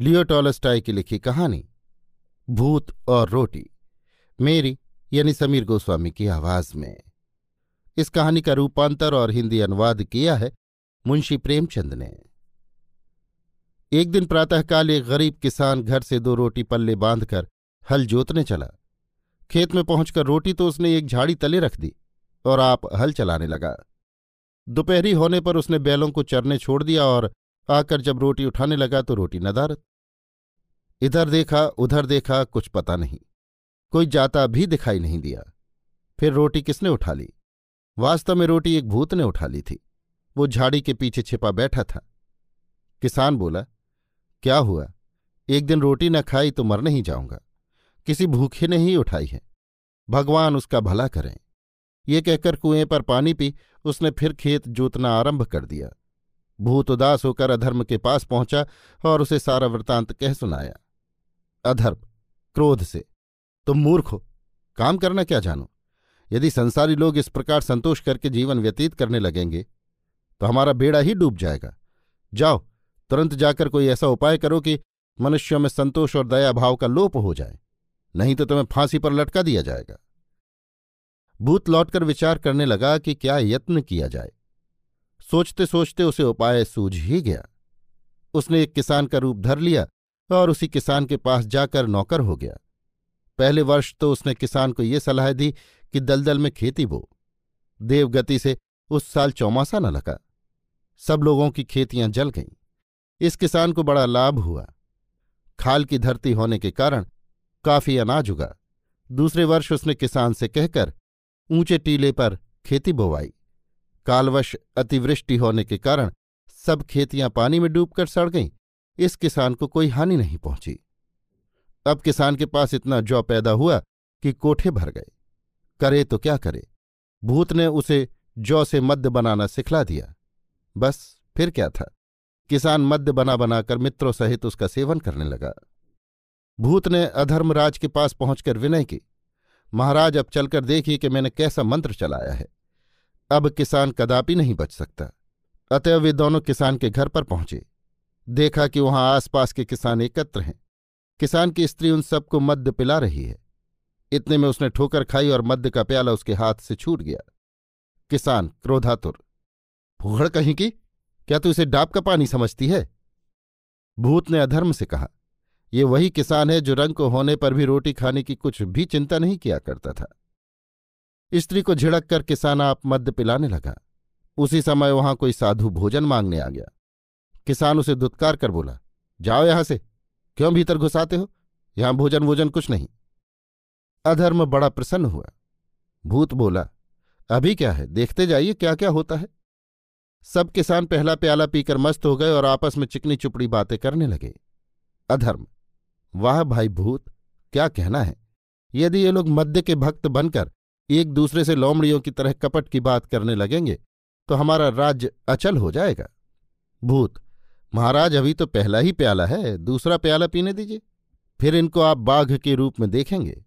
लियो Tolstoy की लिखी कहानी, भूत और रोटी, मेरी यानी समीर गोस्वामी की आवाज़ में। इस कहानी का रूपांतर और हिंदी अनुवाद किया है मुंशी प्रेमचंद ने। एक दिन प्रातःकाल एक गरीब किसान घर से दो रोटी पल्ले बांधकर हल जोतने चला। खेत में पहुंचकर रोटी तो उसने एक झाड़ी तले रख दी और आप हल चलाने लगा। दोपहरी होने पर उसने बैलों को चरने छोड़ दिया और आकर जब रोटी उठाने लगा तो रोटी नदारत इधर देखा, उधर देखा, कुछ पता नहीं। कोई जाता भी दिखाई नहीं दिया। फिर रोटी किसने उठा ली? वास्तव में रोटी एक भूत ने उठा ली थी। वो झाड़ी के पीछे छिपा बैठा था। किसान बोला, क्या हुआ? एक दिन रोटी न खाई तो मर नहीं जाऊँगा। किसी भूखे ने ही उठाई है। भगवान उसका भला करें। ये कहकर कुएँ पर पानी पी, उसने फिर खेत जोतना आरंभ कर दिया। भूत उदास होकर अधर्म के पास पहुँचा और उसे सारा वृतांत कह सुनाया। अधर्म, क्रोध से। तुम मूर्ख हो। काम करना क्या जानो? यदि संसारी लोग इस प्रकार संतोष करके जीवन व्यतीत करने लगेंगे तो हमारा बेड़ा ही डूब जाएगा। जाओ, तुरंत जाकर कोई ऐसा उपाय करो कि मनुष्यों में संतोष और दया भाव का लोप हो जाए। नहीं तो तुम्हें फांसी पर लटका दिया जाएगा। भूत लौटकर विचार करने लगा कि क्या यत्न किया जाए। सोचते सोचते उसे उपाय सूझ ही गया। उसने एक किसान का रूप धर लिया और उसी किसान के पास जाकर नौकर हो गया। पहले वर्ष तो उसने किसान को ये सलाह दी कि दलदल में खेती बो। देवगति से उस साल चौमासा न लगा। सब लोगों की खेतियाँ जल गईं। इस किसान को बड़ा लाभ हुआ। खाल की धरती होने के कारण काफ़ी अनाज उगा। दूसरे वर्ष उसने किसान से कहकर ऊँचे टीले पर खेती बोवाई। कालवश अतिवृष्टि होने के कारण सब खेतियाँ पानी में डूबकर सड़ गईं। इस किसान को कोई हानि नहीं पहुँची। अब किसान के पास इतना जौ पैदा हुआ कि कोठे भर गए। करे तो क्या करे? भूत ने उसे जौ से मद्य बनाना सिखला दिया। बस, फिर क्या था? किसान मद्य बना बनाकर मित्रों सहित उसका सेवन करने लगा। भूत ने अधर्मराज के पास पहुंचकर विनय की, महाराज, अब चलकर देखिए कि मैंने कैसा मंत्र चलाया है। अब किसान कदापि नहीं बच सकता। अतएव वे दोनों किसान के घर पर पहुँचे। देखा कि वहाँ आसपास के किसान एकत्र हैं। किसान की स्त्री उन सबको मद्य पिला रही है। इतने में उसने ठोकर खाई और मद्य का प्याला उसके हाथ से छूट गया। किसान क्रोधातुर फूहड़ कहीं की? क्या तू इसे डाब का पानी समझती है? भूत ने अधर्म से कहा, ये वही किसान है जो रंग को होने पर भी रोटी खाने की कुछ भी चिंता नहीं किया करता था। स्त्री को झिड़क कर किसान आप मद्य पिलाने लगा। उसी समय वहाँ कोई साधु भोजन मांगने आ गया। किसान उसे दुत्कार कर बोला, जाओ यहाँ से। क्यों भीतर घुसाते हो? यहाँ भोजन वोजन कुछ नहीं। अधर्म बड़ा प्रसन्न हुआ। भूत बोला, अभी क्या है? देखते जाइए क्या क्या होता है? सब किसान पहला प्याला पीकर मस्त हो गए और आपस में चिकनी चुपड़ी बातें करने लगे। अधर्म, वाह भाई भूत, क्या कहना है? यदि ये लोग मध्य के भक्त बनकर एक दूसरे से लोमड़ियों की तरह कपट की बात करने लगेंगे तो हमारा राज्य अचल हो जाएगा। भूत महाराज, अभी तो पहला ही प्याला है, दूसरा प्याला पीने दीजिए। फिर इनको आप बाघ के रूप में देखेंगे।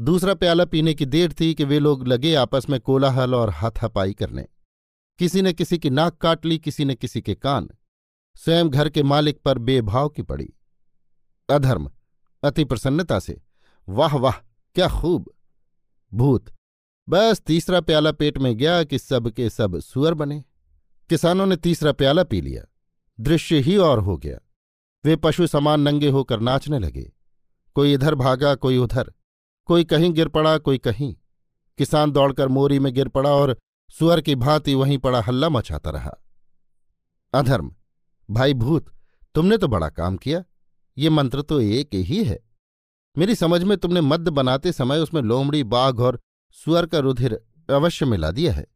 दूसरा प्याला पीने की देर थी कि वे लोग लगे आपस में कोलाहल और हाथापाई करने। किसी ने किसी की नाक काट ली, किसी ने किसी के कान। स्वयं घर के मालिक पर बेभाव की पड़ी। अधर्म, अति प्रसन्नता से, वाह वाह, क्या खूब! भूत, बस तीसरा प्याला पेट में गया कि सब के सब सुअर बने। किसानों ने तीसरा प्याला पी लिया। दृश्य ही और हो गया। वे पशु समान नंगे होकर नाचने लगे। कोई इधर भागा, कोई उधर। कोई कहीं गिर पड़ा, कोई कहीं। किसान दौड़कर मोरी में गिर पड़ा और सुअर की भांति वहीं पड़ा हल्ला मचाता रहा। अधर्म, भाई भूत, तुमने तो बड़ा काम किया। ये मंत्र तो एक ही है। मेरी समझ में तुमने मद्य बनाते समय उसमें लोमड़ी, बाघ और सुअर का रुधिर अवश्य मिला दिया है,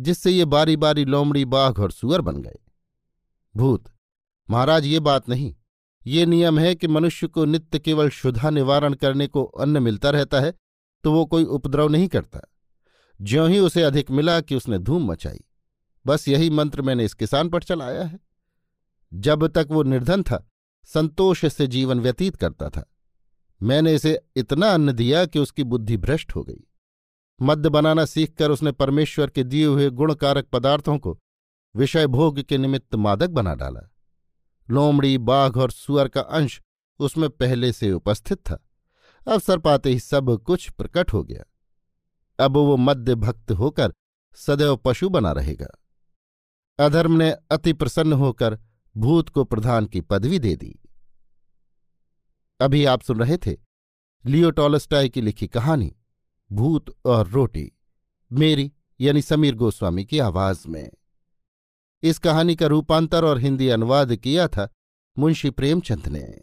जिससे ये बारी बारी लोमड़ी, बाघ और सुअर बन गए। भूत, महाराज, ये बात नहीं। ये नियम है कि मनुष्य को नित्य केवल शुद्धा निवारण करने को अन्न मिलता रहता है तो वो कोई उपद्रव नहीं करता। ज्यों ही उसे अधिक मिला कि उसने धूम मचाई। बस यही मंत्र मैंने इस किसान पर चलाया है। जब तक वो निर्धन था, संतोष से जीवन व्यतीत करता था। मैंने इसे इतना अन्न दिया कि उसकी बुद्धि भ्रष्ट हो गई। मद्य बनाना सीखकर उसने परमेश्वर के दिए हुए गुणकारक पदार्थों को विषय भोग के निमित्त मादक बना डाला। लोमड़ी, बाघ और सुअर का अंश उसमें पहले से उपस्थित था। अवसर पाते ही सब कुछ प्रकट हो गया। अब वो मध्य भक्त होकर सदैव पशु बना रहेगा। अधर्म ने अति प्रसन्न होकर भूत को प्रधान की पदवी दे दी। अभी आप सुन रहे थे लियो टॉलस्टाई की लिखी कहानी, भूत और रोटी, मेरी यानी समीर गोस्वामी की आवाज़ में। इस कहानी का रूपांतर और हिंदी अनुवाद किया था मुंशी प्रेमचंद ने।